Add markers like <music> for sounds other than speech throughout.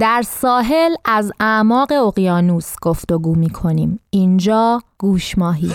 در ساحل از اعماق اقیانوس گفتگو می کنیم. اینجا گوش ماهی.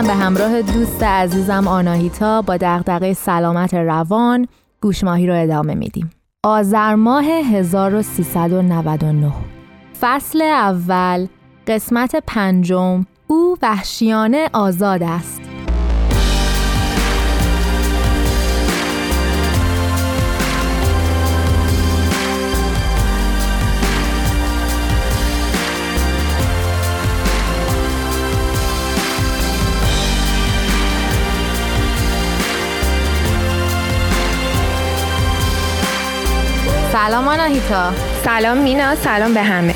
هستم به همراه دوست عزیزم آناهیتا با دغدغه سلامت روان گوشماهی رو ادامه میدیم. آذر ماه 1399 فصل اول قسمت پنجم او وحشیانه آزاد است. سلام آناهیتا. سلام مینا سلام به همه.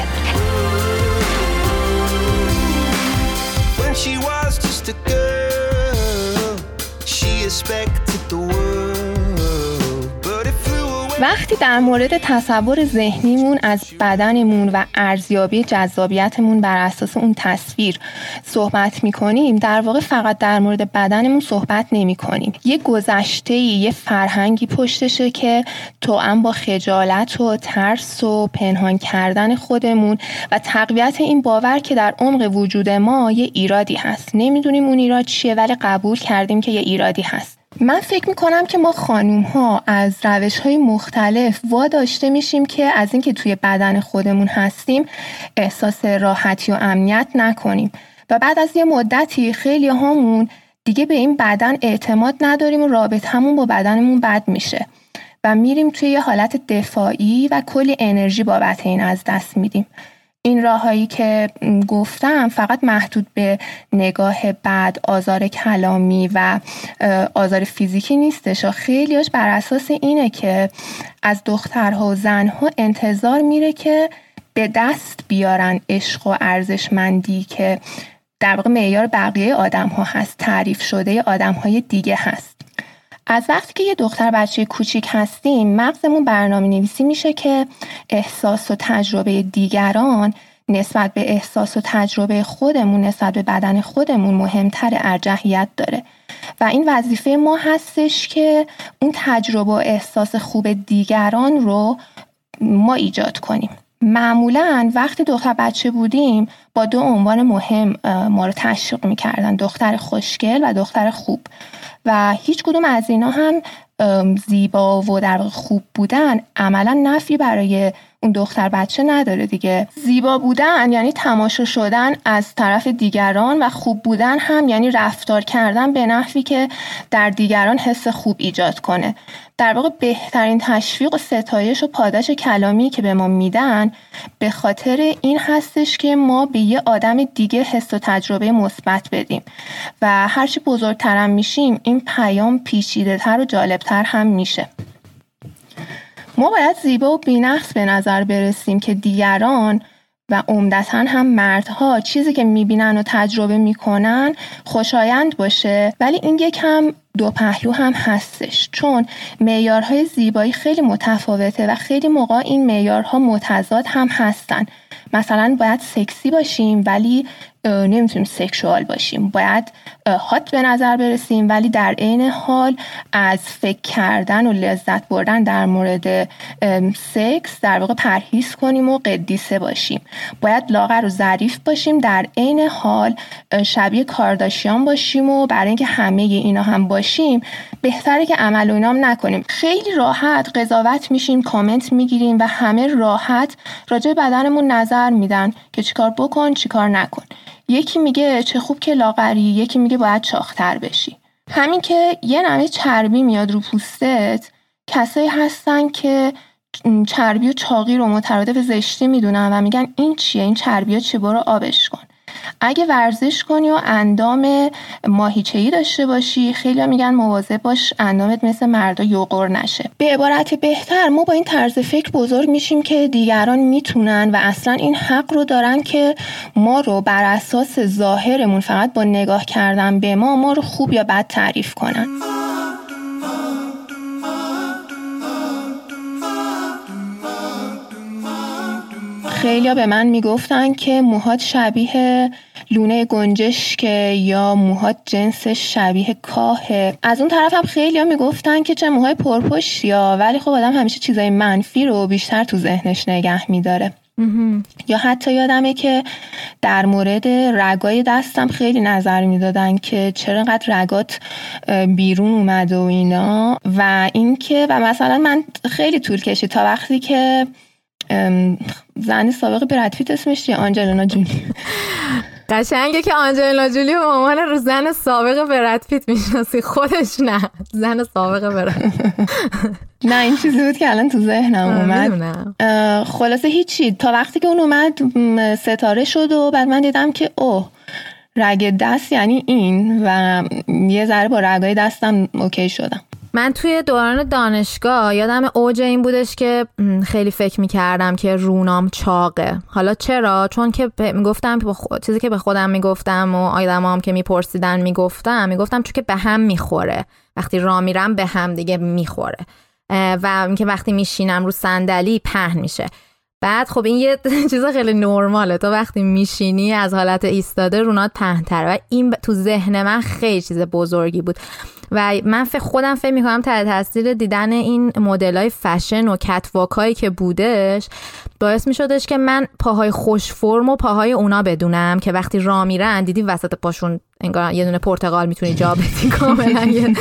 وقتی در مورد تصور ذهنیمون از بدنمون و ارزیابی جذابیتمون بر اساس اون تصویر صحبت می‌کنیم در واقع فقط در مورد بدنمون صحبت نمی کنیم یه گذشته یه فرهنگی پشتشه که تو هم با خجالت و ترس و پنهان کردن خودمون و تقویت این باور که در عمق وجود ما یه ایرادی هست. نمی‌دونیم اون ایراد چیه ولی قبول کردیم که یه ایرادی هست. من فکر می‌کنم که ما خانوم ها از روش های مختلف واداشته میشیم که از اینکه توی بدن خودمون هستیم احساس راحتی و امنیت نکنیم. و بعد از یه مدتی خیلی هامون دیگه به این بدن اعتماد نداریم و رابط همون با بدنمون بد میشه. و میریم توی یه حالت دفاعی و کلی انرژی بابت این از دست میدیم. این راههایی که گفتم فقط محدود به نگاه بد آزار کلامی و آزار فیزیکی نیستش. خیلیاش بر اساس اینه که از دخترها و زنها انتظار میره که به دست بیارن عشق و ارزشمندی که در واقع معیار بقیه آدم ها هست تعریف شده آدم های دیگه هست. از وقتی که یه دختر بچه کوچیک هستیم مغزمون برنامه نویسی میشه که احساس و تجربه دیگران نسبت به احساس و تجربه خودمون نسبت به بدن خودمون مهمتر ارجحیت داره. و این وظیفه ما هستش که اون تجربه و احساس خوب دیگران رو ما ایجاد کنیم. معمولا وقتی دختر بچه بودیم با دو عنوان مهم ما رو تشویق می‌کردن دختر خوشگل و دختر خوب. و هیچ کدوم از اینا هم زیبا و در خوب بودن عملا نفی برای اون دختر بچه نداره دیگه. زیبا بودن یعنی تماشا شدن از طرف دیگران و خوب بودن هم یعنی رفتار کردن به نحوی که در دیگران حس خوب ایجاد کنه. در واقع بهترین تشویق و ستایش و پاداش کلامی که به ما میدن به خاطر این هستش که ما به یه آدم دیگه حس و تجربه مثبت بدیم و هرچی بزرگترم میشیم این پیام پیچیده تر و جالبتر هم میشه. ما باید زیبا و بینقص به نظر برسیم که دیگران و عمدتا هم مردها چیزی که می‌بینن و تجربه می‌کنن خوشایند باشه. ولی این یکم دو پهلو هم هستش. چون معیارهای زیبایی خیلی متفاوته و خیلی موقع این معیارها متضاد هم هستن. مثلا باید سکسی باشیم ولی نمی‌تونیم سکشوال باشیم. باید هات به نظر برسیم ولی در عین حال از فکر کردن و لذت بردن در مورد سکس در واقع پرهیز کنیم و قدیسه باشیم. باید لاغر و ظریف باشیم در عین حال شبیه کارداشیان باشیم و برای اینکه همه اینا هم باشیم بهتره که عمل و اینام نکنیم. خیلی راحت قضاوت میشیم کامنت می‌گیریم و همه راحت راجع بدنمون نظر میدن که چیکار بکن چیکار نکن. یکی میگه چه خوب که لاغری یکی میگه باید چاختر بشی. همین که یه نمه چربی میاد رو پوستت کسایی هستن که چربی و چاقی رو مترادف زشتی می‌دونن و میگن این چیه؟ این چربی ها چه برو آبش کن. اگه ورزش کنی و اندام ماهیچه‌ای داشته باشی خیلی میگن مواظب باش اندامت مثل مردا یوغور نشه. به عبارت بهتر ما با این طرز فکر بزرگ میشیم که دیگران می‌تونن و اصلا این حق رو دارن که ما رو بر اساس ظاهرمون فقط با نگاه کردن به ما ما رو خوب یا بد تعریف کنن. خیلی به من می‌گفتن که موهات شبیه لونه گنجش که یا موهات جنسش شبیه کاهه. از اون طرف هم خیلی ها می‌گفتن که چه موهای پرپشت یا ولی خب آدم همیشه چیزای منفی رو بیشتر تو ذهنش نگه میداره. یا حتی یادمه که در مورد رگای دستم خیلی نظر می‌دادن که چرا انقدر رگات بیرون اومد و اینا. و اینکه و مثلا من خیلی طول کشید تا وقتی که زنی سابق برادفیت اسمش چیه؟ آنجلینا جولی. قشنگه که آنجلینا جولی به عنوان رو زن سابق براد پیت می‌شناسی. خودش نه. زن سابق براد <laughs> نه این چیزی بود که الان تو ذهنم اومد. خلاصه هیچی. تا وقتی که اون اومد ستاره شد و بعد من دیدم که اوه رگ دست یعنی این و یه ذره با رگای دستم اوکی شدم. من توی دوران دانشگاه یادم اوج این بودش که خیلی فکر می‌کردم که رونام چاقه. حالا چرا؟ چون که می‌گفتم چیزی که به خودم می‌گفتم و آدمام که میپرسیدن می‌گفتم می‌گفتم چون که به هم می‌خوره. وقتی را میرم به هم دیگه می‌خوره. و اینکه وقتی میشینم رو صندلی پهن میشه. بعد خب این یه <laughs> چیز خیلی نرماله. تو وقتی میشینی از حالت ایستاده رونات پهنتره. و این تو ذهن من خیلی چیز بزرگی بود. و من خودم فکر می‌کنم تحت تاثیر دیدن این مدل های فشن و کتواک هایی که بودش باعث میشدش که من پاهای خوش فرم و پاهای اونا بدونم که وقتی را میرن دیدی وسط پاشون انگار یه دونه پرتقال می‌تونی جا بدی کاملا یه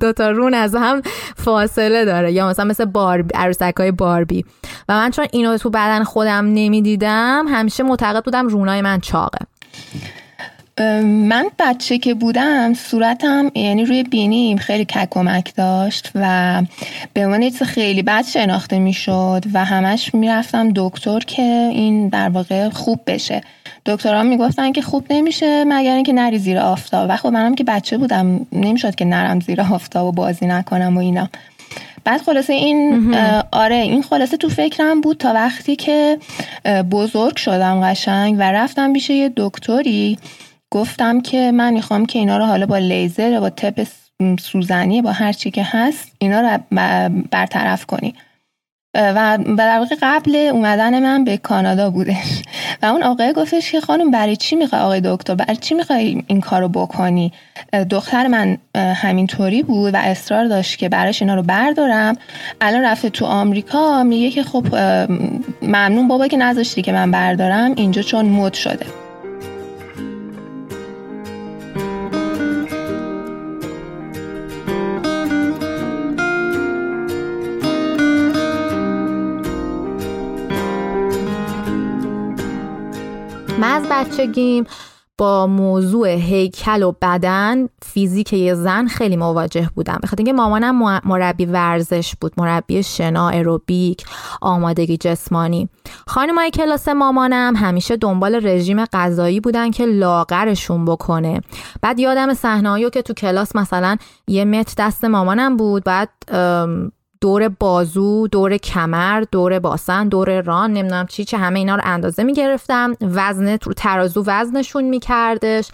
دوتا رون از هم فاصله داره. یا مثلا مثل باربی عروسک های باربی. و من چون اینو تو بدن خودم نمی‌دیدم همیشه معتقد بودم رونای من چاقه. من بچه که بودم صورتم یعنی روی بینیم خیلی ککمک داشت و به عنوان چیز خیلی بد شناخته می‌شد و همش می‌رفتم دکتر که این در واقع خوب بشه. دکترها می‌گفتن که خوب نمیشه مگر اینکه نری زیر آفتاب. و خب منم که بچه بودم نمی‌شد که نرم زیر آفتاب و بازی نکنم و اینا. بعد خلاصه این آره این خلاصه تو فکرم بود تا وقتی که بزرگ شدم قشنگ و رفتم پیش یه دکتری گفتم که من می‌خوام که اینا رو حالا با لیزر با تپ سوزنی با هر چی که هست اینا رو برطرف کنی. و در واقع قبل اومدن من به کانادا بودش <laughs> و اون آقای گفتش که خانم برای چی می‌خوای آقای دکتر؟ برای چی می‌خوای این کارو بکنی؟ دختر من همینطوری بود و اصرار داشت که براش اینا رو بردارم. الان رفته تو آمریکا میگه که خب ممنون بابا که نذاشتی که من بردارم. اینجا چون مد شده. من از بچگیم با موضوع هیکل و بدن فیزیک یه زن خیلی مواجه بودم. بخاطر اینکه مامانم مربی ورزش بود مربی شنا اروبیک آمادگی جسمانی. خانمای کلاس مامانم همیشه دنبال رژیم غذایی بودن که لاغرشون بکنه. بعد یادم صحنه‌ای که تو کلاس مثلا یه متر دست مامانم بود بعد دور بازو دور کمر دور باسن دور ران نمی‌دونم چی چه همه اینا رو اندازه می‌گرفتم. وزن رو ترازو وزنشون میکردش.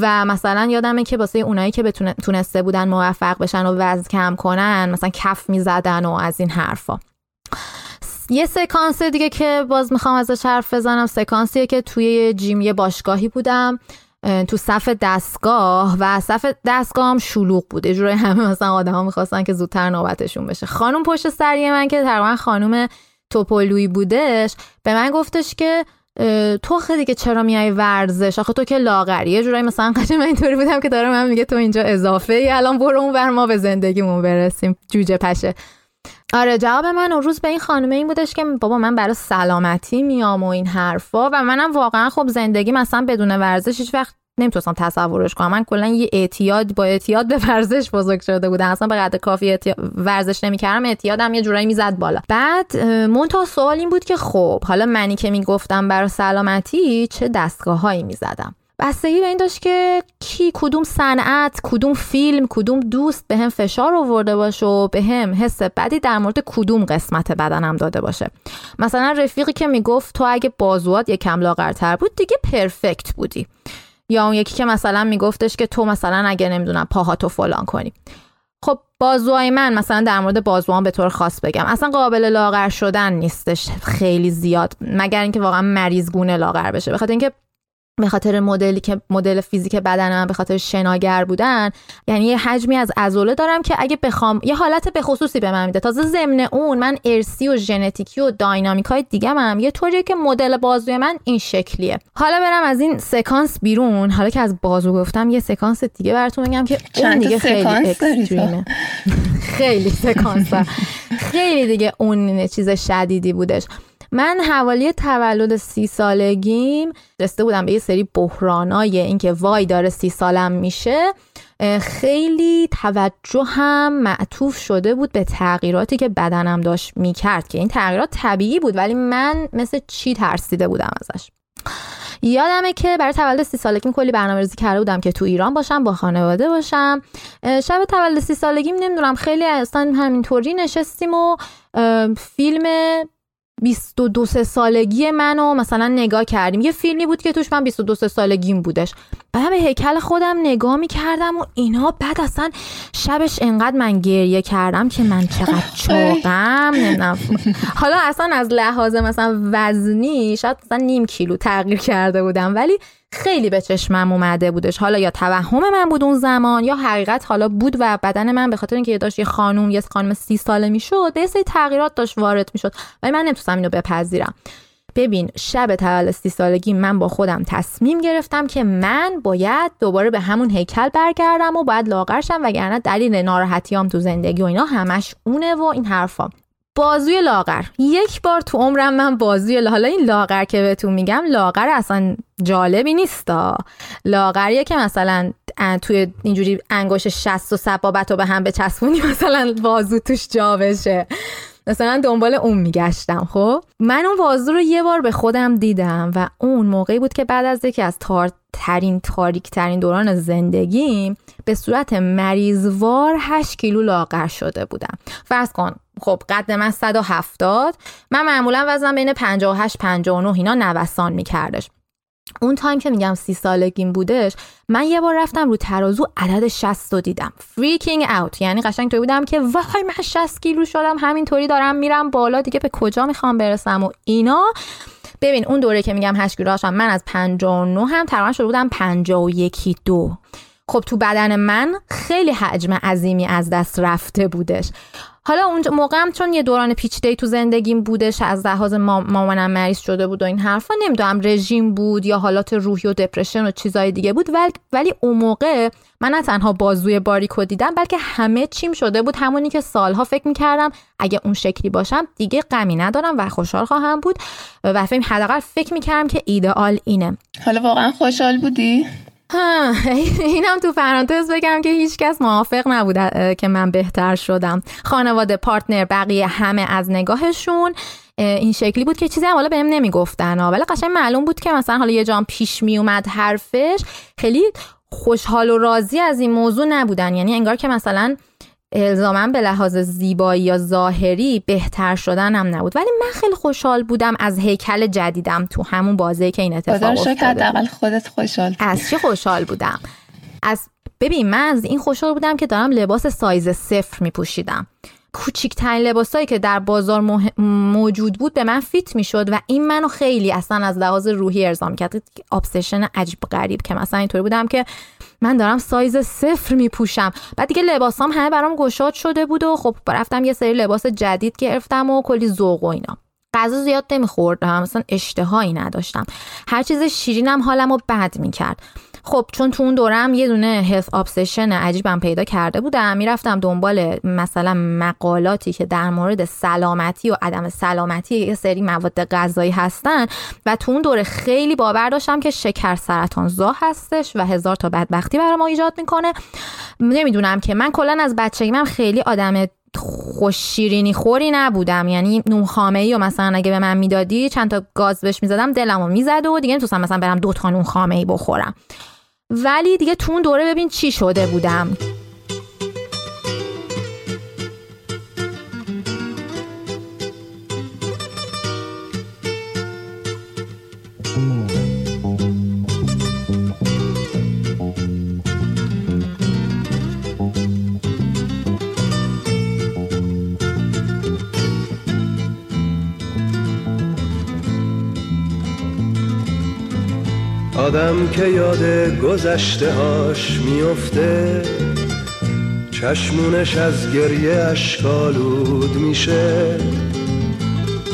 و مثلا یادمه که واسه اونایی که بتونه تونسته بودن موفق بشن و وزن کم کنن مثلا کف می‌زدن و از این حرفا. یه سکانس دیگه که باز می‌خوام ازش حرف بزنم سکانسیه که توی جیم یه باشگاهی بودم. تو صف دستگاه و صف دستگاه هم شلوغ بود. یه همه مثلا آدم ها می‌خواستن که زودتر نوبتشون بشه. خانم پشت سری من که تقریبا خانم توپولوی بودش به من گفتش که تو خیلی که چرا میای ورزش؟ آخه تو که لاغری. یه جورایی مثلا <laughs> قشنگ من اینطوری بودم که داره من میگه تو اینجا اضافه ای الان برو اون بر ما به زندگیمون برسیم. جوجه پشه. آره جواب من اون روز به این خانمه این بودش که بابا من برای سلامتی میام و این حرفا و منم واقعا خب زندگی مثلا بدون ورزش هیچ وقت نمی‌تونستم تصورش کنم. من کلا یه اعتیاد با اعتیاد به ورزش بزرگ شده بودم. اصلا به قدر کافی ورزش نمی‌کردم اعتیادم یه جورایی می‌زد بالا. بعد مونتا سوال این بود که خب حالا منی که می‌گفتم برای سلامتی چه دستگاه هایی می‌زدم؟ بستگی به این داشت که کی کدوم صنعت کدوم فیلم کدوم دوست به هم فشار آورده باشه و به هم حس بدی در مورد کدوم قسمت بدنم داده باشه. مثلا رفیقی که می‌گفت تو اگه بازوات یکم لاغرتر بود دیگه پرفکت بودی. یا اون یکی که مثلا میگفتش که تو مثلا اگه نمی‌دونم پاهاتو فلان کنی. خب بازوهای من مثلا در مورد بازوام به طور خاص بگم. اصلا قابل لاغر شدن نیستش خیلی زیاد. مگر اینکه واقعا مریض گونه لاغر بشه. بخاطر اینکه به خاطر مدلی که مدل فیزیک بدنم به خاطر شناگر بودن. یعنی یه حجمی از عضله دارم که اگه بخوام یه حالت به خصوصی به من میده. تازه ضمن اون من ارسی و ژنتیکی و داینامیک های دیگه هم یه طوریه که مدل بازوی من این شکلیه. حالا برم از این سکانس بیرون. حالا که از بازو گفتم یه سکانس دیگه براتون بگم که اون دیگه خیلی اکستریمه. خیلی سکانس خیلی دیگه اون چیز شدیدی بودش. من حوالی تولد سی سالگیم رسته بودم به یه سری بحرانای اینکه وای داره سی سالم میشه. خیلی توجه هم معطوف شده بود به تغییراتی که بدنم داشت می‌کرد که این تغییرات طبیعی بود ولی من مثل چی ترسیده بودم ازش. یادمه که برای تولد سی سالگیم کلی برنامه ریزی کرده بودم که تو ایران باشم با خانواده باشم. شب تولد سی سالگیم نمی‌دونم خیلی اصلا همینطوری نشستیم و فیلم 22 سالگی منو مثلا نگاه کردیم. یه فیلمی بود که توش من 22 سالگیم بودش. بعد به هیکل خودم نگاه می‌کردم و اینا بعد اصلا شبش انقدر من گریه کردم که من چقدر <laughs> چاقم نمی‌دونم. حالا اصلا از لحاظ مثلا وزنی شاید مثلا نیم کیلو تغییر کرده بودم. ولی خیلی به چشمم اومده بودش. حالا یا توهم من بود اون زمان یا حقیقت حالا بود و بدن من به خاطر اینکه داشت یه خانوم یه خانم سی ساله می‌شد به سری تغییرات داشت وارد می‌شد. ولی من نمی‌تونستم اینو بپذیرم. ببین شب تولد سی سالگی من با خودم تصمیم گرفتم که من باید دوباره به همون هیکل برگردم و باید لاغرشم وگرنه دلیل ناراحتیام تو زندگی و اینا همش اونه و این حرفا بازوی لاغر. یک بار تو عمرم من بازوی حالا این لاغر که بهتون میگم لاغر اصلا جالبی نیستا. لاغریه که مثلا توی اینجوری انگوش شست و سبابت رو به هم بچسبونی <laughs> مثلا بازو توش جا بشه. مثلا دنبال اون میگشتم خب؟ من اون بازو رو یه بار به خودم دیدم و اون موقعی بود که بعد از یکی از تار ترین تاریک ترین دوران زندگیم به صورت مریض‌وار 8 کیلو لاغر شده بودم. فرض کن خب قد من 170 من معمولا وزنم بین 58 59 اینا نوسان میکردش. اون تایم که میگم سی سالگیم بودش من یه بار رفتم رو ترازو عدد 60 رو دیدم. freaking out یعنی قشنگ توی بودم که وای من 60 کیلو شدم همینطوری دارم میرم بالا دیگه به کجا می‌خوام برسم و اینا. ببین اون دوره که میگم 8 کیلو من از 59 هم تقریبا شده بودم 51 دو. خب تو بدن من خیلی حجم عظیمی از دست رفته بودش. حالا اونجا موقعم چون یه دوران پیچیده تو زندگیم بودش از لحاظ مامانم مریض شده بود و این حرفا نمی‌دونم رژیم بود یا حالات روحی و دپرشن و چیزای دیگه بود ولی ولی اون موقع من نه تنها بازوی باریکو دیدم بلکه همه چیم شده بود. همونی که سالها فکر می‌کردم اگه اون شکلی باشم دیگه غمی ندارم و خوشحال خواهم بود و فکر حداقل فکر می‌کردم که ایدئال اینه. حالا واقعا خوشحال بودی؟ اینم تو پرانتز بگم که هیچکس موافق نبود که من بهتر شدم. خانواده پارتنر بقیه همه از نگاهشون این شکلی بود که چیزی هم حالا بهم نمی‌گفتن. ولی قشنگ معلوم بود که مثلا حالا یه جام پیش می اومد حرفش خیلی خوشحال و راضی از این موضوع نبودن. یعنی انگار که مثلا الزاما به لحاظ زیبایی یا ظاهری بهتر شدن هم نبود. ولی من خیلی خوشحال بودم از هیکل جدیدم تو همون بازه که این اتفاق افتاده. خودت خوشحال از چی خوشحال بودم؟ از ببین من از این خوشحال بودم که دارم لباس سایز صفر می پوشیدم کوچیکترین لباسایی که در بازار موجود بود به من فیت می‌شد و این منو خیلی اصلا از لحاظ روحی ارضا می‌کرد. ابسشن عجیب غریب که مثلا اینطوری بودم که من دارم سایز صفر میپوشم. بعد دیگه لباسام همه برام گشاد شده بود و خب رفتم یه سری لباس جدید گرفتم و کلی ذوق و اینا. غذا زیاد نمیخوردم مثلا اشتهایی نداشتم. هر چیز شیرینم حالم رو بد می‌کرد. خب چون تو اون دورم یه دونه هلت ابسشن عجیبم پیدا کرده بودم می‌رفتم دنبال مثلا مقالاتی که در مورد سلامتی و عدم سلامتی یه سری مواد غذایی هستن و تو اون دوره خیلی باور داشتم که شکر سرطان زا هستش و هزار تا بدبختی برای ما ایجاد می‌کنه. نمی‌دونم که من کلا از بچگی من خیلی آدم خوش شیرینی خوری نبودم. یعنی نون ای و مثلا اگه به من می‌دادی چند تا گاز بهش می‌زدم دلمو می‌زد و دیگه نمی‌تونستم مثلا برم دو تا نون خامه ای بخورم. ولی دیگه تو اون دوره ببین چی شده بودم. آدم که یاد گذشته هاش میفته چشمونش از گریه اشکالود میشه.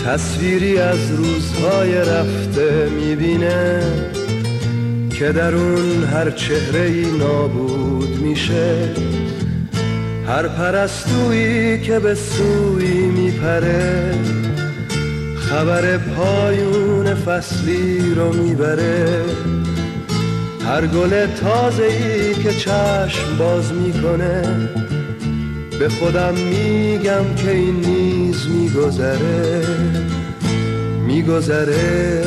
تصویری از روزهای رفته می‌بینه که در اون هر چهره ای نابود میشه. هر پرستویی که به سوی میپره خبر پایون فصلی رو می‌بره. هر گل تازه ای که چشم باز می‌کنه به خودم میگم که این نیز میگذره میگذره.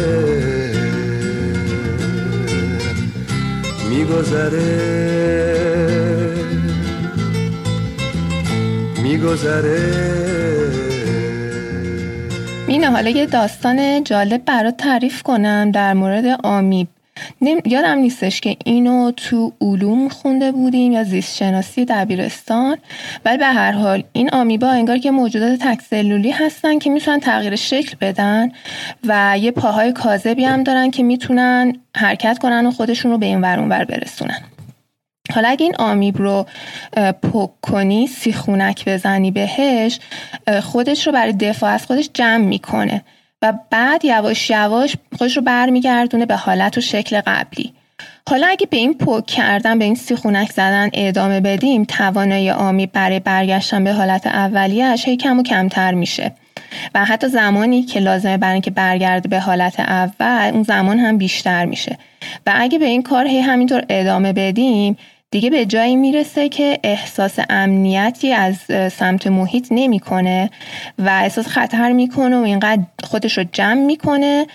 میگذره. میگذره. اینه حالا یه داستان جالب برات تعریف کنم در مورد آمیب. یادم نیستش که اینو تو علوم خونده بودیم یا زیست شناسی دبیرستان ولی به هر حال این آمیبا انگار که موجودات تکسلولی هستن که می‌تونن تغییر شکل بدن و یه پاهای کاذبی هم دارن که می‌تونن حرکت کنن و خودشون رو به این ور برسونن. حالا اگه این آمیب رو پک کنی سیخونک بزنی بهش خودش رو برای دفاع از خودش جمع می‌کنه. و بعد یواش یواش خودش رو برمیگردونه به حالت و شکل قبلی. حالا اگه به این پک کردن به این سیخونک زدن ادامه بدیم توانایی آمیب برای برگشتن به حالت اولیش هی کم و کمتر میشه. و حتی زمانی که لازمه برای اینکه برگرده به حالت اول اون زمان هم بیشتر میشه. و اگه به این کار هی همینطور ادامه بدیم دیگه به جایی می‌رسه که احساس امنیتی از سمت محیط نمی‌کنه و احساس خطر می‌کنه و اینقدر خودش رو جمع می‌کنه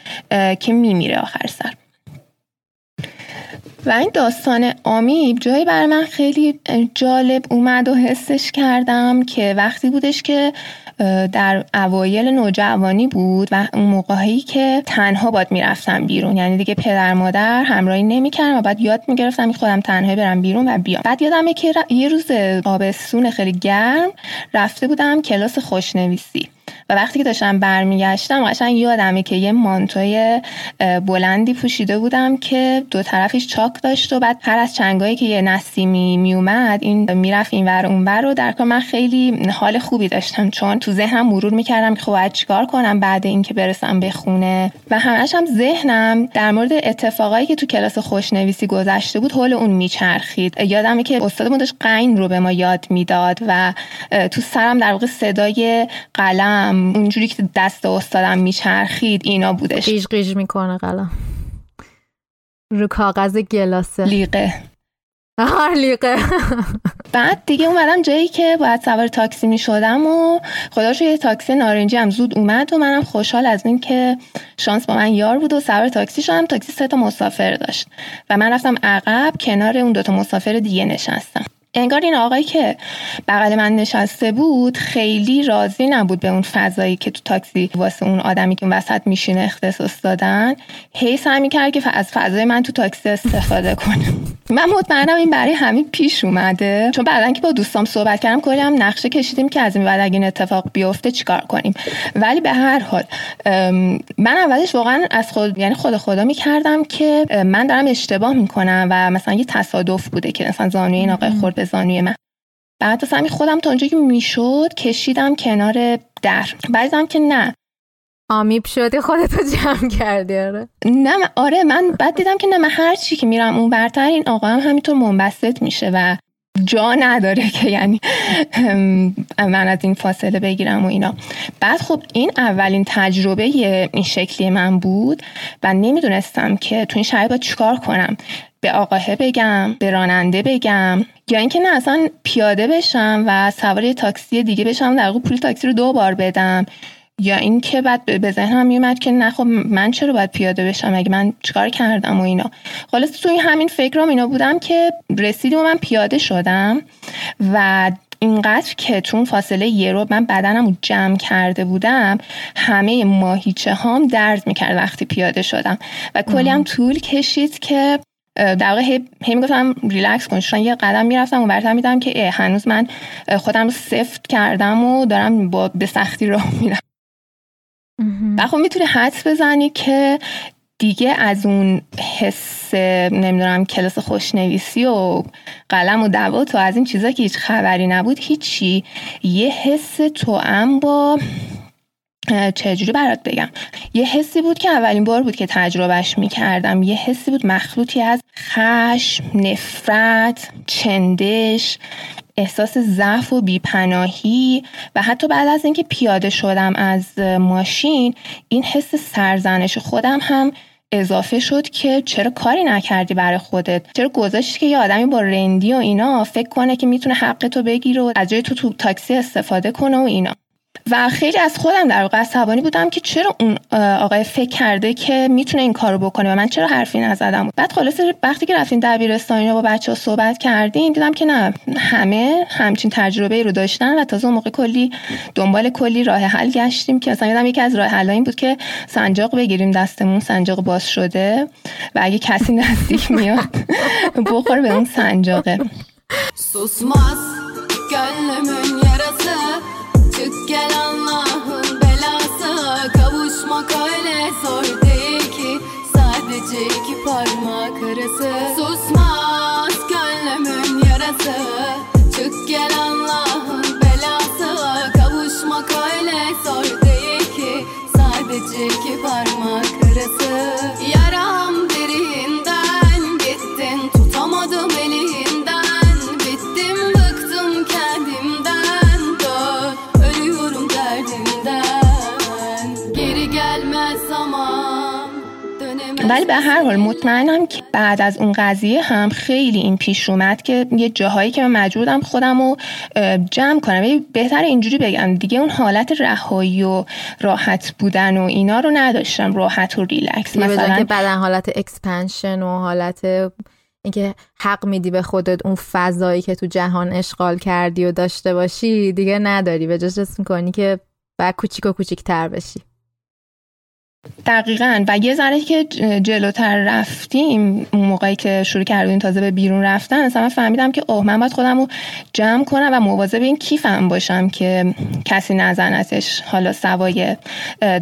که میمیره آخر سر. و این داستان آمیب جایی بر من خیلی جالب اومد و حسش کردم که وقتی بودش که در اوایل نوجوانی بود و اون موقعی که تنها باد می‌رفتم بیرون. یعنی دیگه پدر مادر همراهی نمی‌کردم و بعد یاد می‌گرفتم خودم تنهایی برم بیرون و بیام. بعد یادمه که یه روز آبستون خیلی گرم رفته بودم کلاس خوشنویسی. و وقتی که داشتم برمیگشتم قشنگ یادمه که یه مانتوی بلندی پوشیده بودم که دو طرفش چاک داشت و بعد هر از چنگایی که یه نسیمی میومد این می‌رفت این ور اون ور و در من خیلی حال خوبی داشتم چون تو ذهنم مرور می‌کردم که خب چیکار کنم بعد اینکه برسم به خونه. و همش هم ذهنم در مورد اتفاقایی که تو کلاس خوشنویسی گذشته بود حول اون میچرخید. یادمه که استادمون داشت قین رو به ما یاد می‌داد و تو سرم در واقع صدای قلم اونجوری که دست استادم میچرخید اینا بودش. قیش قیش می‌کنه قلم. رو کاغذ گلاسه. لیقه. آه لیقه. <laughs> بعد دیگه اومدم جایی که باید سوار تاکسی می شدم و خداشو یه تاکسی نارنجی هم زود اومد و منم خوشحال از این که شانس با من یار بود و سوار تاکسی شدم. تاکسی سه تا مسافر داشت و من رفتم عقب کنار اون دوتا مسافر دیگه نشستم. انگار این آقایی که بغل من نشسته بود خیلی راضی نبود به اون فضایی که تو تاکسی واسه اون آدمی که اون وسط میشینه اختصاص دادن. هی سعی کرد که از فضای من تو تاکسی استفاده کنه. من مطمئنم این برای همین پیش اومده. چون بعدا که با دوستام صحبت کردم کلی هم نقشه کشیدیم که از این بعد اگه این اتفاق بیفته چیکار کنیم. ولی به هر حال من اولش واقعا از خود یعنی خود خدا می‌کردم که من دارم اشتباه می‌کنم و مثلا یه تصادف بوده که مثلا زانوی این آقای خورد زانوی من. بعد از همین خودم تا اونجا که می‌شد کشیدم کنار در. بعضی که نه. آمیب شدی خودتو جمع کردی آره. نه آره من بعد دیدم که نه من هر چی که میرم اون برتر این آقا هم همینطور منبسط میشه و جا نداره که یعنی من از این فاصله بگیرم و اینا. بعد خب این اولین تجربه این شکلی من بود و نمی‌دونستم که تو این شرایط باید چیکار کنم. به آقاه بگم به راننده بگم یا اینکه نه اصلا پیاده بشم و سوار تاکسی دیگه بشم در پول تاکسی رو دو بار بدم. یا اینکه بعد به ذهنم میومد که نه خب من چرا باید پیاده بشم؟ اگه من چیکار کردم و اینا. خلاص توی همین فکرام اینا بودم که رسیدیم و من پیاده شدم و اینقدر که تو فاصله یه رو من بدنم رو جمع کرده بودم همه ماهیچه هام درد می‌کرد وقتی پیاده شدم. و کلی هم طول کشید که در واقع هی, می‌گفتم ریلکس کن چون یه قدم می‌رفتم و برتر میدم که هنوز من خودم رو سفت کردم و دارم با به سختی راه میرم. و خب می‌تونی حدس بزنی که دیگه از اون حس نمی‌دونم کلاس خوشنویسی و قلم و دوات و از این چیزا که هیچ خبری نبود هیچی. یه حس تو هم با چجوری برات بگم؟ یه حسی بود که اولین بار بود که تجربهش می‌کردم. یه حسی بود مخلوطی از خشم نفرت چندش احساس ضعف و بیپناهی و حتی بعد از اینکه پیاده شدم از ماشین این حس سرزنش خودم هم اضافه شد که چرا کاری نکردی برای خودت؟ چرا گذاشتی که یه آدمی با رندی و اینا فکر کنه که می‌تونه حق تو بگیره و از جای تو تو تاکسی استفاده کنه و اینا؟ و خیلی از خودم در واقع عصبانی بودم که چرا اون آقای فکر کرده که می‌تونه این کارو بکنه و من چرا حرفی نزدم. بعد خلاصه وقتی که رفتیم دبیرستان با بچه ها صحبت کردیم دیدم که نه همه همچین تجربه رو داشتن و تازه اون موقع کلی دنبال کلی راه حل گشتیم که مثلا یادم یکی از راه حل این بود که سنجاق بگیریم دستمون سنجاق باز شده و اگه کسی نزدیک میاد بخور به اون سنجاقه. Yes. So ولی به هر حال مطمئنم که بعد از اون قضیه هم خیلی این پیش اومد که یه جاهایی که من مجبورم خودم رو جمع کنم. بهتر اینجوری بگم. دیگه اون حالت رهایی و راحت بودن و اینا رو نداشتم. راحت و ریلکس. مثلا که بدن حالت expansion و حالت اینکه حق میدی به خودت اون فضایی که تو جهان اشغال کردی و داشته باشی دیگه نداری. به جاش می‌کنی که بعد کوچیک و کوچیک تر بشی. دقیقا. و یه ذره که جلوتر رفتیم اون موقعی که شروع کردیم تازه به بیرون رفتن اصلا من فهمیدم که اوه من باید خودم رو جمع کنم و مواظب این کیفم باشم که کسی نزنتش حالا سوای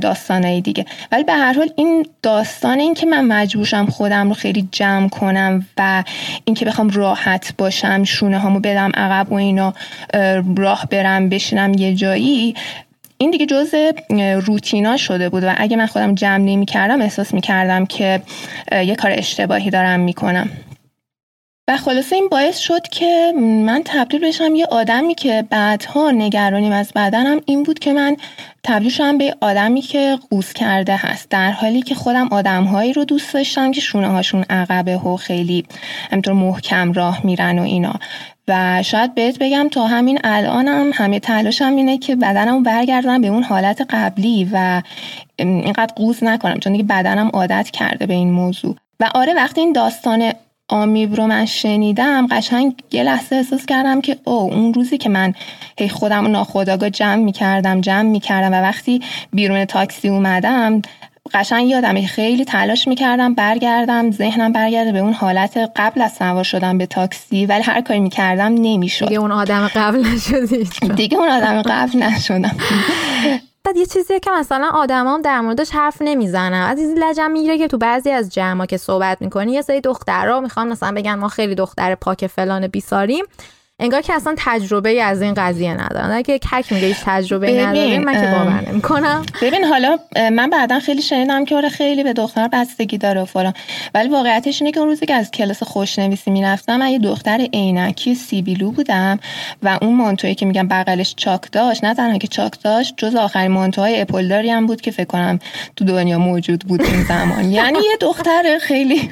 داستانه دیگه. ولی به هر حال این داستان این که من مجبورشم خودم رو خیلی جمع کنم و اینکه بخوام راحت باشم شونه هامو بدم عقب و اینا راه برم بشینم یه جایی این دیگه جز روتینا شده بود و اگه من خودم جمع نمی کردم احساس می کردم که یه کار اشتباهی دارم می کنم و خلاصه این باعث شد که من تبدیل بشم یه آدمی که بعدها نگرانیم از بدنم این بود که من تبدیل شدم به آدمی که قوز کرده هست. در حالی که خودم آدمهایی رو دوست داشتم که شونه هاشون عقبه و خیلی همینطور محکم راه میرن و اینا. و شاید بهت بگم تا همین الانم همه تلاشم اینه که بدنم برگردم به اون حالت قبلی و اینقدر قوز نکنم چون دیگه بدنم عادت کرده به این موضوع. و آره وقتی این داستان آمیب رو من شنیدم قشنگ یه لحظه احساس کردم که او اون روزی که من هی خودم ناخداگاه جمع می‌کردم جمع می‌کردم و وقتی بیرون تاکسی اومدم قشنگ یادم خیلی تلاش می‌کردم برگردم ذهنم برگرده به اون حالت قبل از سوار شدم به تاکسی ولی هر کاری می‌کردم نمی‌شد. دیگه اون آدم قبل نشدی <laughs> دیگه اون آدم قبل نشدم. بعد یه چیزیه که مثلا آدمام در موردش حرف نمی‌زنن. از این لجم می‌گیره که تو بعضی از جمعا که صحبت می‌کنی یه سری دخترها می‌خوان مثلا بگن ما خیلی دختر پاک فلان بیساریم. انگار که اصلا تجربه ای از این قضیه ندارن. اگه کک میگه هیچ تجربه نداره من که باور نمی‌کنم. ببین حالا من بعدا خیلی شنیدم که آره خیلی به دختر بستگی داره و فلان. ولی واقعیتش اینه که اون روزی که از کلاس خوشنویسی می‌رفتم من یه دختر عینکی سیبیلو بودم و اون مانتویی که میگم بغلش چاک داشت نه تنها که چاک داشت جز آخرین مانتوهای اپولداری هم بود که فکر کنم تو دنیا موجود بود این زمان. <laughs> یعنی یه دختر خیلی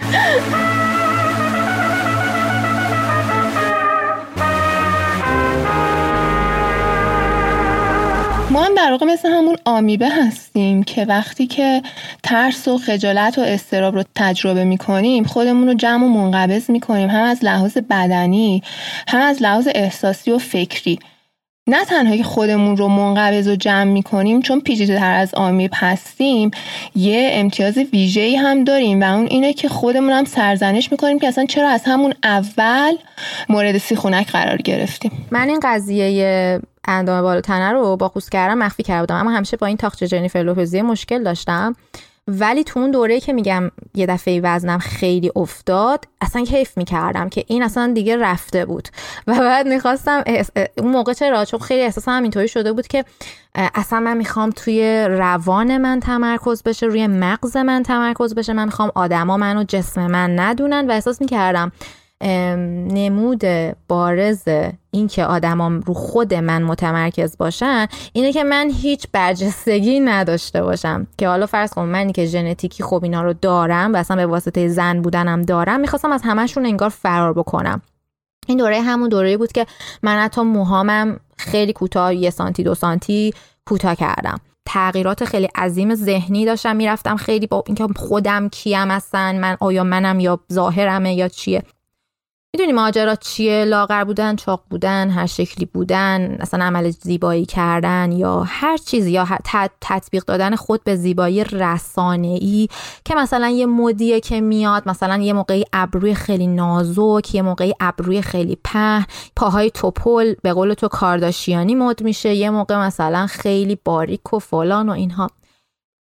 در واقع مثل همون آمیبه هستیم که وقتی که ترس و خجالت و استراب رو تجربه می‌کنیم خودمون رو جمع و منقبض می‌کنیم هم از لحاظ بدنی هم از لحاظ احساسی و فکری. نه تنها که خودمون رو منقبض و جمع می‌کنیم چون پیچیده تر از آمیب هستیم یه امتیاز ویژه‌ای هم داریم و اون اینه که خودمون هم سرزنش می‌کنیم که اصلا چرا از همون اول مورد سیخونک قرار گرفتیم. من این قضیه اندام بالا تنه رو با قوس کردم مخفی کرده بودم. اما همیشه با این تاخچه جنیفر لوپزی مشکل داشتم. ولی تو اون دوره که میگم یه دفعه وزنم خیلی افتاد اصلا کیف می‌کردم که این اصلا دیگه رفته بود. و بعد می‌خواستم اون موقع چرا؟ چون خیلی احساسم اینطوری شده بود که اصلا من می‌خوام توی روان من تمرکز بشه روی مغز من تمرکز بشه. من می‌خوام آدما منو جسم من ندونن. و احساس می‌کردم نمود بارز اینکه آدمام رو خود من متمرکز باشن اینه که من هیچ برجستگی نداشته باشم. که حالا فرض کن منی که ژنتیکی خوب اینا رو دارم و اصلا به واسطه زن بودنم دارم می‌خواستم از همشون انگار فرار بکنم. این دوره همون دوره بود که من حتی موهامم خیلی کوتاه یه سانتی دو سانتی کوتاه کردم. تغییرات خیلی عظیم ذهنی داشتم می‌رفتم خیلی با اینکه خودم کیم هستن من آیا منم یا ظاهرمه یا چیه. می‌دونی ماجرا چیه؟ لاغر بودن چاق بودن هر شکلی بودن اصلا عمل زیبایی کردن یا هر چیزی یا تطبیق دادن خود به زیبایی رسانه ای که مثلا یه مدیه که میاد مثلا یه موقعی ابروی خیلی نازک یه موقعی ابروی خیلی په پاهای توپل به قول تو کارداشیانی مد میشه یه موقع مثلا خیلی باریک و فلان و اینها.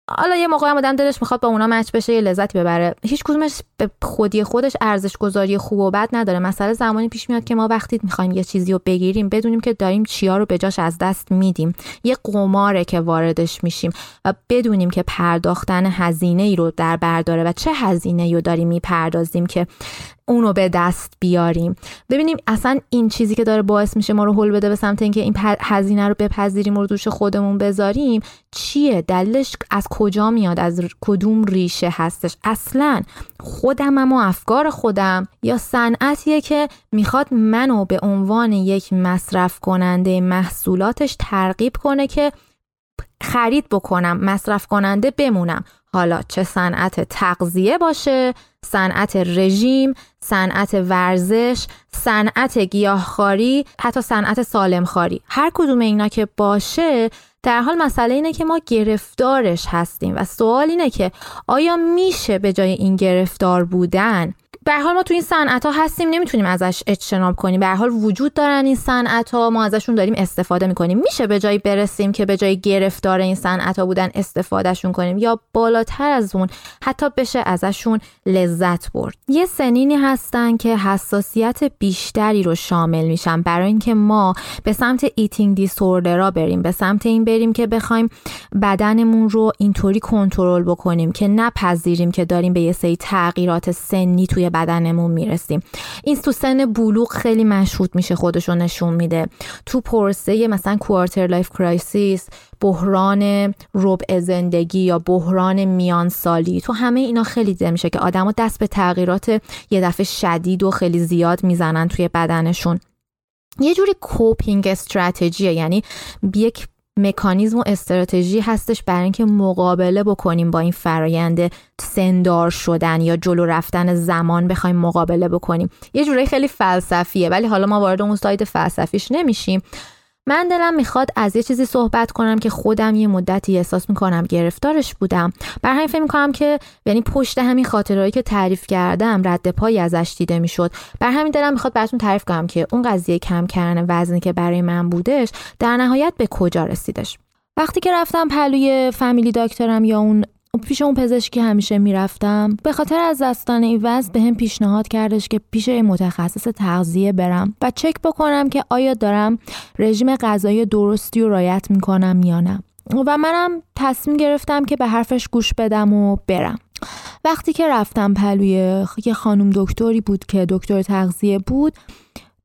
حالا یه موقع هم آدم دلش می‌خواد با اونا مچ بشه یه لذتی ببره. هیچ کدومش به خودی خودش ارزش گذاری خوب و بد نداره. مسئله زمانی پیش میاد که ما وقتی می‌خوایم یه چیزی رو بگیریم بدونیم که داریم چیا رو به جاش از دست میدیم. یه قماره که واردش میشیم و بدونیم که پرداختن هزینه ای رو در برداره و چه هزینه ای رو داریم می‌پردازیم که اونو به دست بیاریم. ببینیم اصلا این چیزی که داره باعث میشه ما رو حل بده به سمت اینکه این هزینه رو بپذیریم و دوش خودمون بذاریم چیه؟ دلش از کجا میاد؟ از کدوم ریشه هستش؟ اصلا خودم و افکار خودم یا صنعتیه که می‌خواد منو به عنوان یک مصرف کننده محصولاتش ترغیب کنه که خرید بکنم مصرف کننده بمونم. حالا چه صنعت تغذیه باشه صنعت رژیم صنعت ورزش صنعت گیاهخواری حتی صنعت سالمخواری. هر کدوم اینا که باشه در حال مسئله اینه که ما گرفتارش هستیم و سوال اینه که آیا میشه به جای این گرفتار بودن به حال ما تو این صنعت ها هستیم نمی‌تونیم ازش اجتناب کنیم. به حال وجود دارن این صنعت ها ما ازشون داریم استفاده می‌کنیم. میشه به جایی برسیم که به جای گرفتار این صنعت ها بودن استفادهشون کنیم یا بالاتر از اون حتی بشه ازشون لذت برد. یه سنینی هستن که حساسیت بیشتری رو شامل میشن. برای اینکه ما به سمت eating disorder ا بریم به سمت این بریم که بخوایم بدنمون رو اینطوری کنترل بکنیم که نپذیریم که داریم به یه سری تغییرات سنی توی بدنمون می‌رسیم. این تو سن بلوغ خیلی مشهود میشه خودشو نشون میده. تو پروسه مثلا quarter life crisis بحران ربع زندگی یا بحران میان سالی تو همه اینا خیلی دیده میشه که آدما دست به تغییرات یه دفعه شدید و خیلی زیاد می‌زنن توی بدنشون. یه جوری کوپینگ استراتژیه یعنی یک مکانیزم و استراتژی هستش برای اینکه مقابله بکنیم با این فرایند سندار شدن یا جلو رفتن زمان بخوایم مقابله بکنیم. یه جوری خیلی فلسفیه ولی حالا ما وارد اون ساید فلسفیش نمیشیم. من دلم می‌خواد از یه چیزی صحبت کنم که خودم یه مدتی احساس می‌کنم گرفتارش بودم. بر همین فکر می‌کنم که یعنی پشت همین خاطرهایی که تعریف کردم رد پایی ازش دیده می‌شد. بر همین دلم می‌خواد براتون تعریف کنم که اون قضیه کم کردن وزنی که برای من بودش در نهایت به کجا رسیدش. وقتی که رفتم پلوی فامیلی داکترم یا اون پیش اون پزشکی همیشه می‌رفتم به خاطر از دستان این وضع به هم پیشنهاد کردش که پیش متخصص تغذیه برم و چک بکنم که آیا دارم رژیم غذایی درستی و رایت می‌کنم یا نه. و منم تصمیم گرفتم که به حرفش گوش بدم و برم. وقتی که رفتم پلوی یه خانم دکتری بود که دکتر تغذیه بود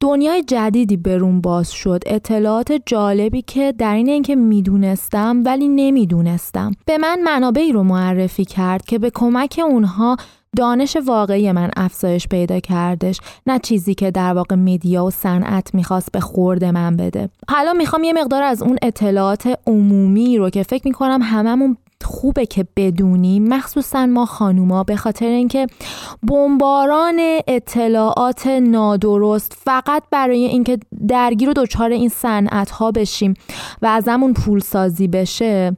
دنیای جدیدی برون باز شد. اطلاعات جالبی که در این اینکه می‌دونستم ولی نمی‌دونستم. به من منابعی رو معرفی کرد که به کمک اونها دانش واقعی من افزایش پیدا کردش نه چیزی که در واقع میدیا و صنعت می‌خواست به خورد من بده. حالا می‌خوام یه مقدار از اون اطلاعات عمومی رو که فکر می‌کنم هممون خوبه که بدونیم. مخصوصا ما خانوما به خاطر اینکه بمباران اطلاعات نادرست فقط برای اینکه درگیر و دچار این صنعت ها بشیم و ازمون پول سازی بشه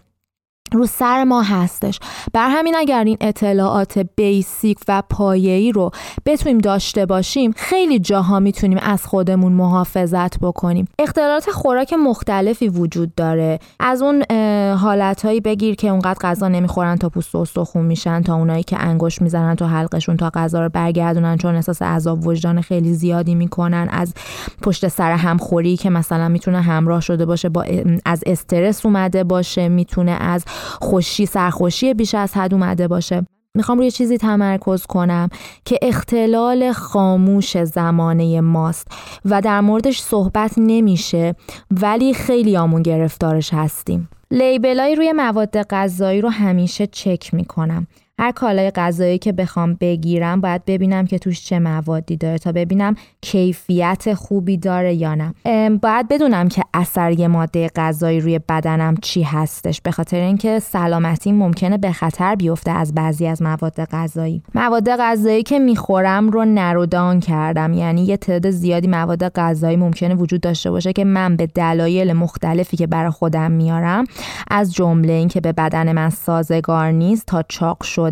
رو سر ما هستش. بر همین اگر این اطلاعات بیسیک و پایه‌ای رو بتونیم داشته باشیم خیلی جاها می‌تونیم از خودمون محافظت بکنیم. اختلالات خوراک مختلفی وجود داره. از اون حالتهایی بگیر که اونقدر غذا نمی‌خورن تا پوست و استخون میشن تا اونایی که انگوش می‌زنن تو حلقشون تا غذا رو برگردونن چون احساس عذاب وجدان خیلی زیادی می‌کنن. از پشت سر همخوری که مثلا می‌تونه همراه شده باشه با از استرس اومده باشه می‌تونه از خوشی سرخوشی بیش از حد اومده باشه. می‌خوام روی چیزی تمرکز کنم که اختلال خاموش زمانه ماست و در موردش صحبت نمیشه ولی خیلی آمون گرفتارش هستیم. لیبلای روی مواد غذایی رو همیشه چک می‌کنم. هر کالای غذایی که بخوام بگیرم باید ببینم که توش چه موادی داره تا ببینم کیفیت خوبی داره یا نه. باید بدونم که اثر یه ماده غذایی روی بدنم چی هستش. به خاطر اینکه سلامتی ممکنه به خطر بیفته از بعضی از مواد غذایی. مواد غذایی که می‌خورم رو نرودان کردم. یعنی یه تعداد زیادی مواد غذایی ممکنه وجود داشته باشه که من به دلایل مختلفی که برای خودم میارم از جمله اینکه به بدن من سازگار نیست تا چاق شد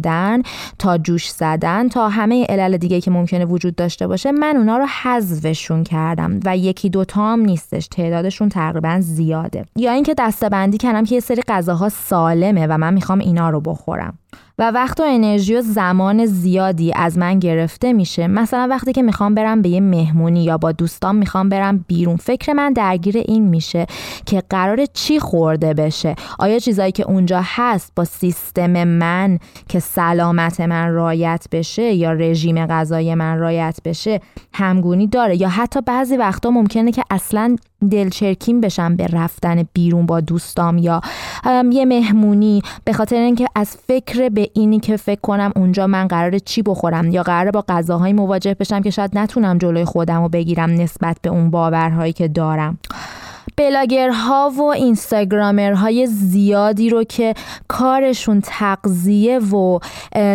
تا جوش زدن تا همه علل دیگه که ممکنه وجود داشته باشه من اونا رو حذفشون کردم و یکی دوتا هم نیستش. تعدادشون تقریبا زیاده. یا اینکه دستبندی کردم که یه سری غذاها سالمه و من می‌خوام اینا رو بخورم. و وقت و انرژی و زمان زیادی از من گرفته میشه. مثلا وقتی که می‌خوام برم به یه مهمونی یا با دوستان می‌خوام برم بیرون فکر من درگیر این میشه که قرار چی خورده بشه. آیا چیزایی که اونجا هست با سیستم من که سلامت من رایت بشه یا رژیم غذایی من رایت بشه همگونی داره؟ یا حتی بعضی وقتا ممکنه که اصلا دلچرکین بشم به رفتن بیرون با دوستام یا یه مهمونی. به خاطر اینکه از فکر به اینی که فکر کنم اونجا من قرار چی بخورم یا قرار با غذاهایی مواجه بشم که شاید نتونم جلوی خودم رو بگیرم نسبت به اون باورهایی که دارم. بلاگرها و اینستاگرامرهای زیادی رو که کارشون تغذیه و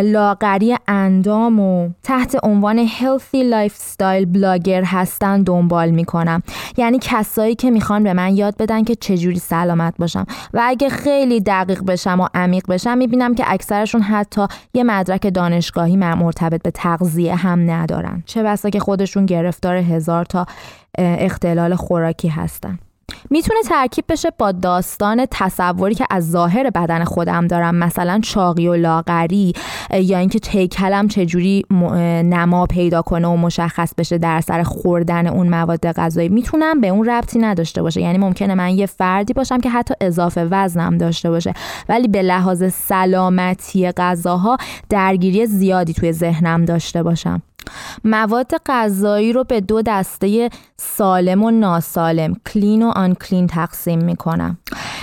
لاغری اندام و تحت عنوان healthy lifestyle بلاگر هستن دنبال می‌کنم. یعنی کسایی که می‌خوان به من یاد بدن که چجوری سلامت باشم. و اگه خیلی دقیق بشم و عمیق بشم می‌بینم که اکثرشون حتی یه مدرک دانشگاهی مرتبط به تغذیه هم ندارن. چه بسا که خودشون گرفتار هزار تا اختلال خوراکی هستن. می‌تونه ترکیب بشه با داستان تصوری که از ظاهر بدن خودم دارم مثلا چاقی و لاغری یا اینکه تیکلم چجوری نما پیدا کنه و مشخص بشه در سر خوردن اون مواد غذایی. می‌تونم به اون ربطی نداشته باشه. یعنی ممکنه من یه فردی باشم که حتی اضافه وزنم داشته باشه. ولی به لحاظ سلامتی غذاها درگیری زیادی توی ذهنم داشته باشم. مواد غذایی رو به دو دسته سالم و ناسالم کلین و آنکلین تقسیم می‌کنم.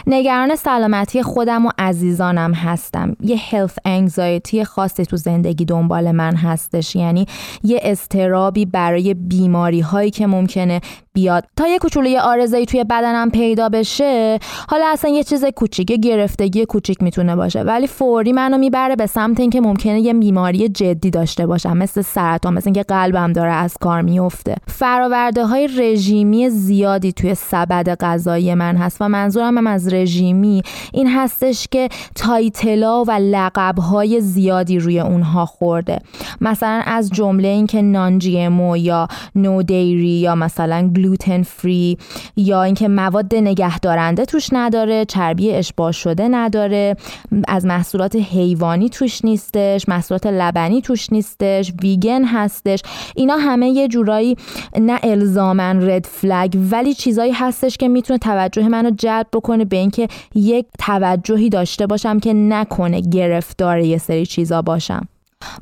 نگران سلامتی خودم و عزیزانم هستم. یه هلث انگزایتی خاصی تو زندگی دنبال من هستش. یعنی یه استرابی برای بیماری هایی که ممکنه بیاد. تا یه کوچولوی آرزایی توی بدنم پیدا بشه حالا اصلا یه چیز کوچیک گرفتگی کوچیک می‌تونه باشه. ولی فوری منو می‌بره به سمت اینکه ممکنه یه بیماری جدی داشته باشم مثل سرطان مثل اینکه قلبم داره از کار میفته. فراورده های رژیمی زیادی توی سبد غذایی من هست و منظورم هم از رژیمی این هستش که تایتلا و لقب های زیادی روی اونها خورده. مثلا از جمله اینکه نان جی یا نو دیری یا مثلا گلوتن فری یا اینکه مواد نگهدارنده توش نداره چربی اشباع شده نداره از محصولات حیوانی توش نیستش محصولات لبنی توش نیستش ویگن هستش. اینا همه یه جورایی نه الزامن رد فلگ ولی چیزایی هستش که می‌تونه توجه منو جلب بکنه به اینکه یک توجهی داشته باشم که نکنه گرفتار یه سری چیزا باشم.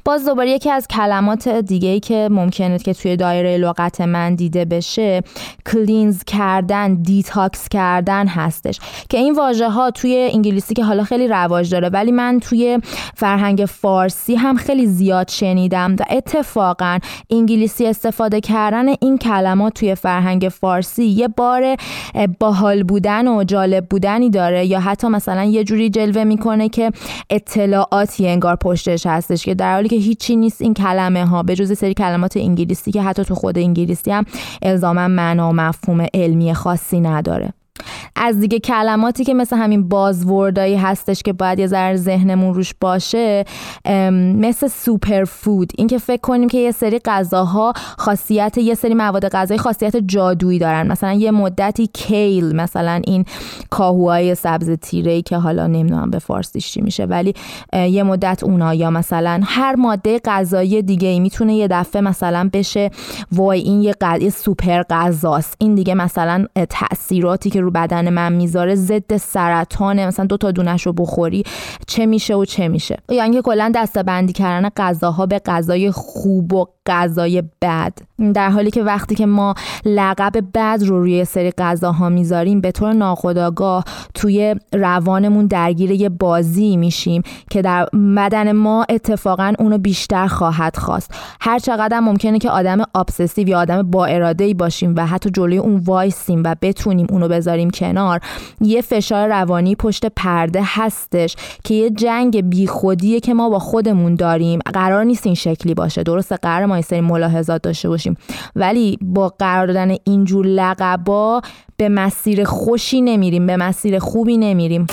باز دوباره یکی از کلمات دیگه ای که ممکنه که توی دایره لغت من دیده بشه cleanse کردن detox کردن هستش. که این واژه ها توی انگلیسی که حالا خیلی رواج داره ولی من توی فرهنگ فارسی هم خیلی زیاد شنیدم و اتفاقا انگلیسی استفاده کردن این کلمات توی فرهنگ فارسی یه بار باحال بودن و جالب بودنی داره. یا حتی مثلا یه جوری جلوه می‌کنه که اطلاعاتی انگار پشتش هستش که در حالی که هیچی نیست این کلمه ها به جز سری کلمات انگلیسی که حتی تو خود انگلیسی هم الزاما معنا و مفهوم علمی خاصی نداره. از دیگه کلماتی که مثل همین بازوردایی هستش که باید یه ذره ذهنمون روش باشه مثل سوپر فود. اینکه فکر کنیم که یه سری غذاها خاصیت یه سری مواد غذایی خاصیت جادویی دارن. مثلا یه مدتی کیل مثلا این کاهوهای سبز تیره که حالا نمی‌دونم به فارسیش چی میشه ولی یه مدت اونا. یا مثلا هر ماده غذایی دیگه ای می‌تونه یه دفعه مثلا بشه وای این یه, یه سوپر غذاست. این دیگه مثلا تاثیراتی که رو بدن من می‌ذاره ضد سرطانه. مثلا دو تا دونش رو بخوری چه میشه و چه میشه؟ یا اینکه کلا دسته بندی کردن غذاها به غذای خوب و غذای بد. در حالی که وقتی که ما لقب بد رو روی سری غذاها می‌ذاریم به طور ناخودآگاه توی روانمون درگیر یه بازی میشیم که در بدن ما اتفاقا اونو بیشتر خواهد خواست. هر چقدر ممکنه که آدم obsessive یا آدم با اراده ای باشیم و حتی جلوی اون وایسیم و بتونیم اونو بذاریم کنار. یه فشار روانی پشت پرده هستش که یه جنگ بیخودیه که ما با خودمون داریم. قرار نیست این شکلی باشه. درسته قرار ما یه سری ملاحظات داشته باشیم. ولی با قرار دادن اینجور لقبا به مسیر خوشی نمیریم به مسیر خوبی نمیریم.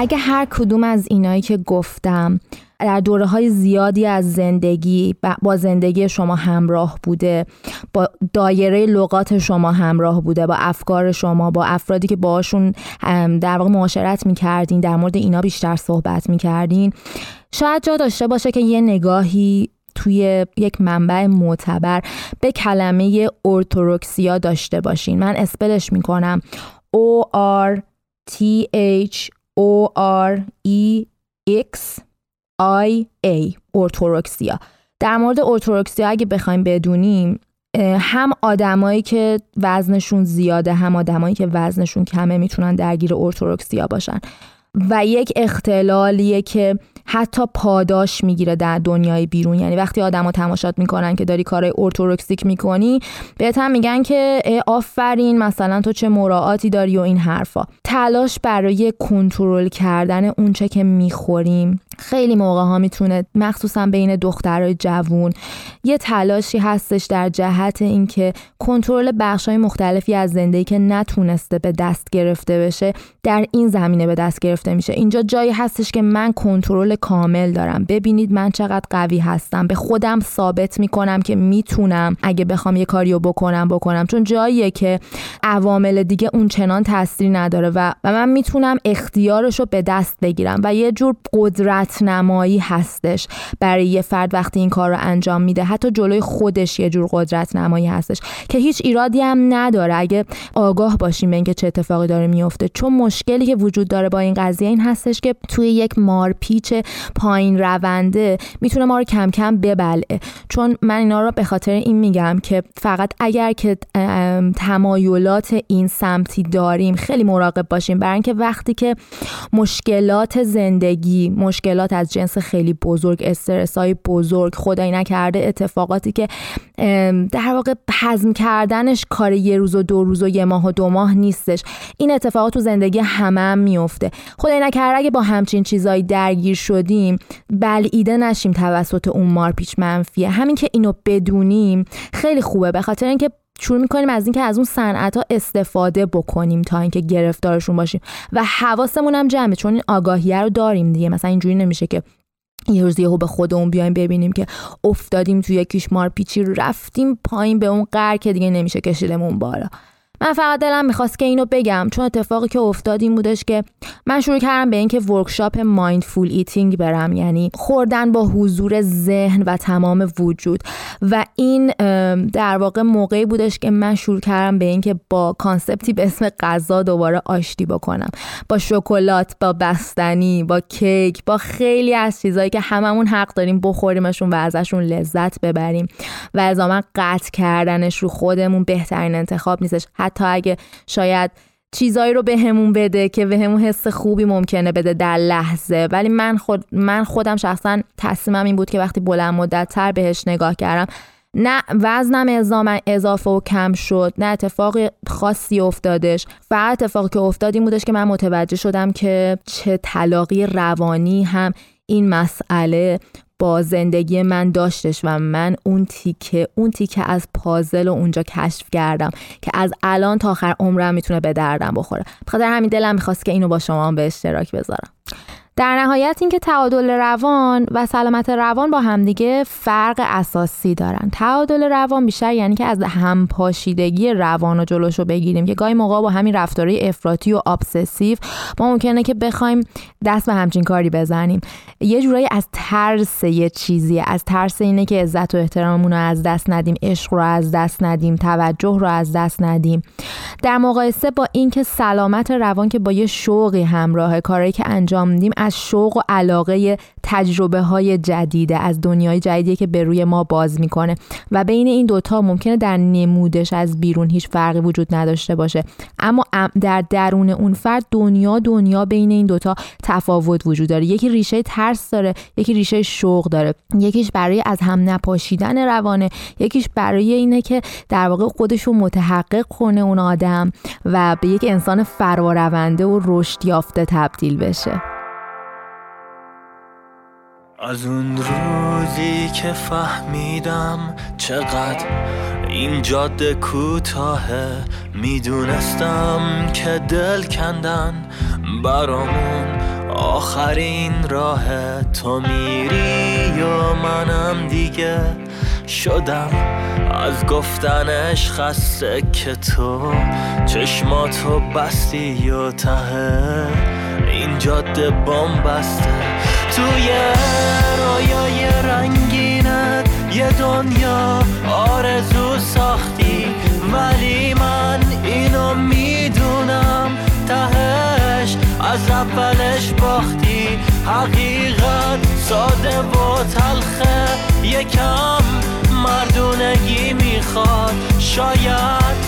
اگه هر کدوم از اینایی که گفتم در دوره های زیادی از زندگی با زندگی شما همراه بوده با دایره لغات شما همراه بوده با افکار شما با افرادی که باشون در واقع معاشرت می‌کردین در مورد اینا بیشتر صحبت می‌کردین شاید جا داشته باشه که یه نگاهی توی یک منبع معتبر به کلمه ارتوروکسیا داشته باشین. من اسپلش می‌کنم. O R T H O R E X I A ارتوروکسیا در مورد ارتوروکسیا اگه بخوایم بدونیم هم آدمایی که وزنشون زیاده هم آدمایی که وزنشون کمه می‌تونن درگیر ارتوروکسیا باشن. و یک اختلالیه که حتی پاداش می‌گیره در دنیای بیرون. یعنی وقتی آدما تماشات می‌کنن که داری کارهای ارتوروکسیک می‌کنی بهت هم میگن که آفرین مثلا تو چه مراعاتی داری و این حرفا. تلاش برای کنترل کردن اونچه که می‌خوریم. خیلی موقع ها می‌تونه مخصوصا بین دخترای جوون یه تلاشی هستش در جهت اینکه کنترل های مختلفی از زندگی که نتونسته به دست گرفته بشه در این زمینه به دست گرفته میشه. اینجا جایی هستش که من کنترل کامل دارم. ببینید من چقدر قوی هستم. به خودم ثابت می‌کنم که می‌تونم اگه بخوام یه کاریو بکنم بکنم. چون جاییه که عوامل دیگه اون چنان تاثیری نداره و, و من می‌تونم اختیارش رو به دست بگیرم و یه جور قدرت قدرت نمایی هستش. برای یه فرد وقتی این کار رو انجام میده حتی جلوی خودش یه جور قدرت نمایی هستش که هیچ ایرادی هم نداره. اگه آگاه باشیم به اینکه چه اتفاقی داره میفته چون مشکلی که وجود داره با این قضیه این هستش که توی یک مارپیچ پایین رونده می‌تونه ما رو کم کم ببلعه چون من اینا رو به خاطر این میگم که فقط اگر که تمایلات این سمتی داریم خیلی مراقب باشیم. برای اینکه وقتی که مشکلات زندگی مشکلات از جنس خیلی بزرگ استرس های بزرگ خدایی نکرده اتفاقاتی که در واقع حزم کردنش کار یه روز و دو روز و یه ماه و دو ماه نیستش. این اتفاقات تو زندگی همه هم میفته. خدایی نکرده اگه با همچین چیزایی درگیر شدیم بلعیده نشیم توسط اون مارپیچ منفیه. همین که اینو بدونیم خیلی خوبه. به خاطر اینکه شروع می‌کنیم از اینکه از اون صنعت ها استفاده بکنیم تا اینکه گرفتارشون باشیم. و حواسمون هم جمعه چون این آگاهیه رو داریم دیگه. مثلا اینجوری نمیشه که یه روز یهو به خودمون بیایم ببینیم که افتادیم توی یکیش مارپیچی رفتیم پایین به اون قر که دیگه نمیشه کشیدمون بالا. من فقط دلم می‌خواست که اینو بگم چون اتفاقی که افتاد این بودش که من شروع کردم به اینکه workshop mindful eating برم یعنی خوردن با حضور ذهن و تمام وجود. و این در واقع موقعی بودش که من شروع کردم به اینکه با concept ی به اسم غذا دوباره آشتی بکنم. با شکلات با بستنی با کیک با خیلی از چیزهایی که هممون حق داریم بخوریمشون و ازشون لذت ببریم. و از قطع کردنش رو خودمون بهترین انتخاب نیستش. حتی اگه شاید چیزایی رو به بده که به حس خوبی ممکنه بده در لحظه. ولی من خود من خودم شخصا تصمیمم این بود که وقتی بلند مدت تر بهش نگاه کردم نه وزنم اضافه و کم شد نه اتفاق خاصی افتادش. فقط اتفاقی که افتاد این بودش که من متوجه شدم که چه طلاقی روانی هم این مسئله با زندگی من داشتش و من اون تیکه اون تیکه از پازل رو اونجا کشف کردم که از الان تا آخر عمرم می‌تونه به دردم بخوره. بخاطر همین دلم می‌خواست که اینو با شما به اشتراک بذارم. در نهایت اینکه تعادل روان و سلامت روان با همدیگه فرق اساسی دارن. تعادل روان بیشتر یعنی که از همپاشیدگی روان و جلوشو بگیریم که گاهی موقع با همین رفتارهای افراطی و ابسسیو ما ممکنه که بخوایم دست به همچین کاری بزنیم. یه جورایی از ترس یه چیزیه. از ترس اینه که عزت و احتراممون رو از دست ندیم عشق رو از دست ندیم توجه رو از دست ندیم. در مقایسه با اینکه سلامت روان که با یه شوقی همراه کاری که انجام میدیم از شوق و علاقه تجربه های جدیده از دنیای جدیدی که به روی ما باز می‌کنه. و بین این دوتا ممکنه در نمودش از بیرون هیچ فرقی وجود نداشته باشه. اما در درون اون فرد دنیا دنیا بین این دوتا تفاوت وجود داره. یکی ریشه ترس داره یکی ریشه شوق داره. یکیش برای از هم نپاشیدن روانه. یکیش برای اینه که در واقع خودش رو متحقق کنه اون آدم و به یک انسان فرارونده و رشد یافته تبدیل بشه. از اون روزی که فهمیدم چقدر این جاده کوتاهه می‌دونستم که دل کندن برامون آخرین راه تو میری و منم دیگه شدم از گفتنش خسته که تو چشماتو بستی و ته. این جاده بام بسته. توی رویای رنگینت یه دنیا آرزو ساختی. ولی من اینو می‌دونم تهش از اولش باختی. حقیقت ساده و تلخه یکم مردونگی می‌خواد. شاید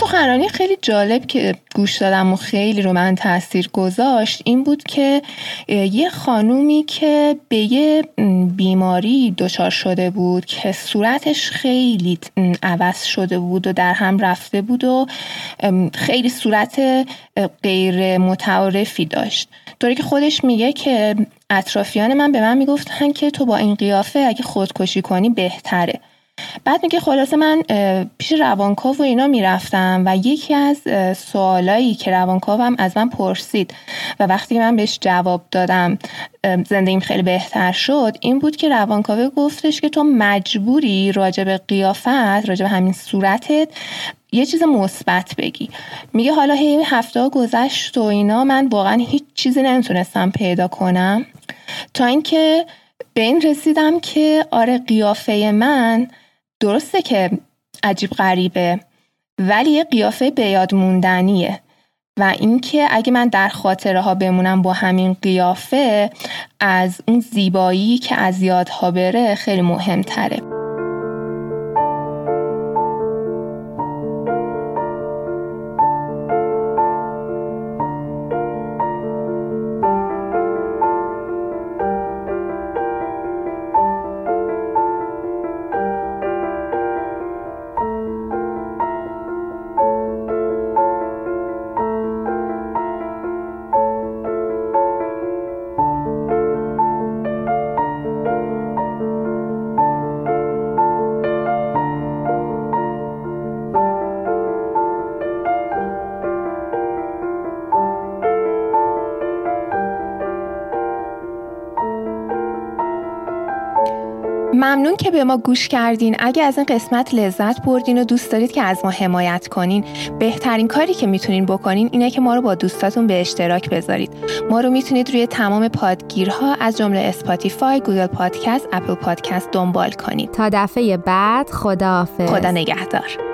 سخنرانی خیلی جالب که گوش دادم و خیلی رو من تاثیر گذاشت این بود که یه خانومی که به یه بیماری دچار شده بود که صورتش خیلی عوض شده بود و در هم رفته بود و خیلی صورت غیر متعارفی داشت. طوری که خودش میگه که اطرافیان من به من می‌گفتن که تو با این قیافه اگه خودکشی کنی بهتره. بعد میگه خلاصه من پیش روانکاو و اینا می‌رفتم و یکی از سوالایی که روانکاوم از من پرسید و وقتی من بهش جواب دادم زندگیم خیلی بهتر شد این بود که روانکاوه گفتش که تو مجبوری راجع به قیافت راجع به همین صورتت یه چیز مثبت بگی. میگه حالا هی هفته گذشت و اینا من واقعا هیچ چیزی نمی‌تونستم پیدا کنم. تا اینکه به این رسیدم که آره قیافه من درسته که عجیب غریبه ولی یه قیافه به یاد موندنیه و اینکه اگه من در خاطره ها بمونم با همین قیافه از اون زیبایی که از یادها بره خیلی مهمتره. که به ما گوش کردین. اگه از این قسمت لذت بردین و دوست دارید که از ما حمایت کنین بهترین کاری که می‌تونین بکنین اینه که ما رو با دوستاتون به اشتراک بذارید. ما رو می‌تونید روی تمام پادگیرها از جمله اسپاتیفای گوگل پادکست اپل پادکست دنبال کنید. تا دفعه بعد خداحافظ. خدا نگهدار.